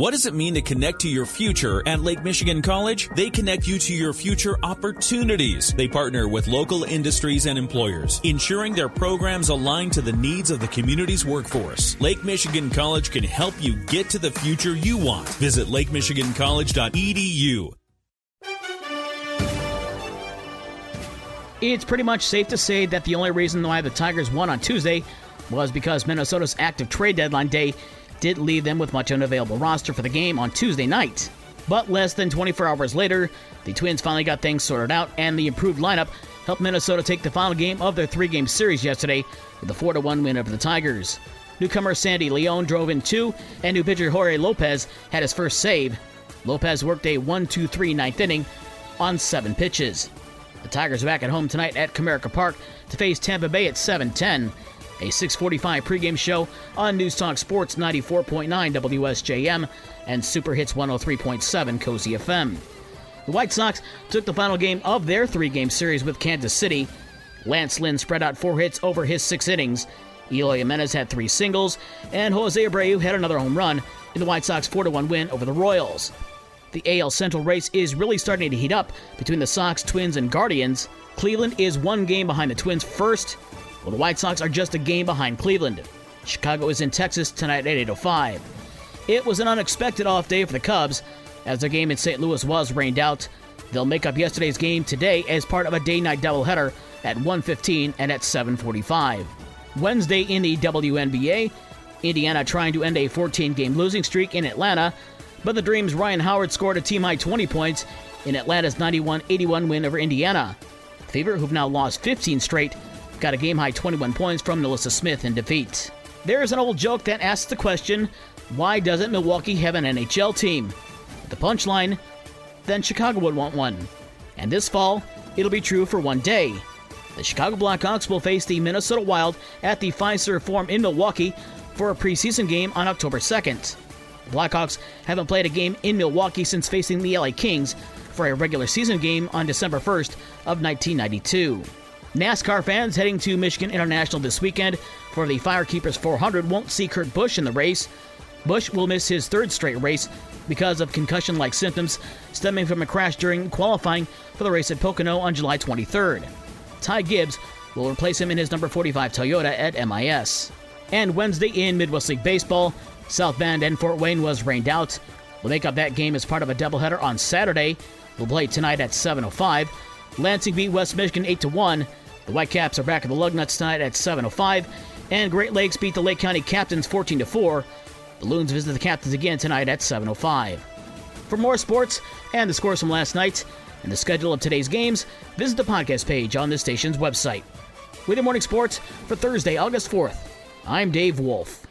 What does it mean to connect to your future at Lake Michigan College? They connect you to your future opportunities. They partner with local industries and employers, ensuring their programs align to the needs of the community's workforce. Lake Michigan College can help you get to the future you want. Visit lakemichigancollege.edu. It's pretty much safe to say that the only reason why the Tigers won on Tuesday was because Minnesota's active trade deadline day did leave them with much unavailable roster for the game on Tuesday night. But less than 24 hours later, the Twins finally got things sorted out, and the improved lineup helped Minnesota take the final game of their three game series yesterday with a 4 1 win over the Tigers. Newcomer Sandy León drove in two, and new pitcher Jorge Lopez had his first save. Lopez worked a 1 2 3 ninth inning on seven pitches. The Tigers are back at home tonight at Comerica Park to face Tampa Bay at 7:10. A 6:45 pregame show on News Talk Sports 94.9 WSJM and Super Hits 103.7 Cozy FM. The White Sox took the final game of their three-game series with Kansas City. Lance Lynn spread out four hits over his six innings. Eloy Jimenez had three singles, and Jose Abreu had another home run in the White Sox 4-1 win over the Royals. The AL Central race is really starting to heat up between the Sox, Twins, and Guardians. Cleveland is one game behind the Twins first, while the White Sox are just a game behind Cleveland. Chicago is in Texas tonight at 8.05. It was an unexpected off day for the Cubs, as their game in St. Louis was rained out. They'll make up yesterday's game today as part of a day-night doubleheader at 1.15 and at 7.45. Wednesday in the WNBA, Indiana trying to end a 14-game losing streak in Atlanta but the Dreams' Rhyne Howard scored a team high 20 points in Atlanta's 91 81 win over Indiana. Fever, who've now lost 15 straight, got a game high 21 points from NaLyssa Smith in defeat. There's an old joke that asks the question why doesn't Milwaukee have an NHL team? The punchline then Chicago would want one. And this fall, it'll be true for one day. The Chicago Blackhawks will face the Minnesota Wild at the Fiserv Forum in Milwaukee for a preseason game on October 2nd. Blackhawks haven't played a game in Milwaukee since facing the LA Kings for a regular season game on December 1st of 1992. NASCAR fans heading to Michigan International this weekend for the Firekeepers 400 won't see Kurt Busch in the race. Busch will miss his third straight race because of concussion like symptoms stemming from a crash during qualifying for the race at Pocono on July 23rd. Ty Gibbs will replace him in his number 45 Toyota at MIS. And Wednesday in Midwest League Baseball, South Bend and Fort Wayne was rained out. We'll make up that game as part of a doubleheader on Saturday. We'll play tonight at 7.05. Lansing beat West Michigan 8 1. The Whitecaps are back at the Lugnuts tonight at 7.05. And Great Lakes beat the Lake County Captains 14 4. The Loons visit the Captains again tonight at 7.05. For more sports and the scores from last night and the schedule of today's games, visit the podcast page on this station's website. With your morning sports for Thursday, August 4th, I'm Dave Wolf.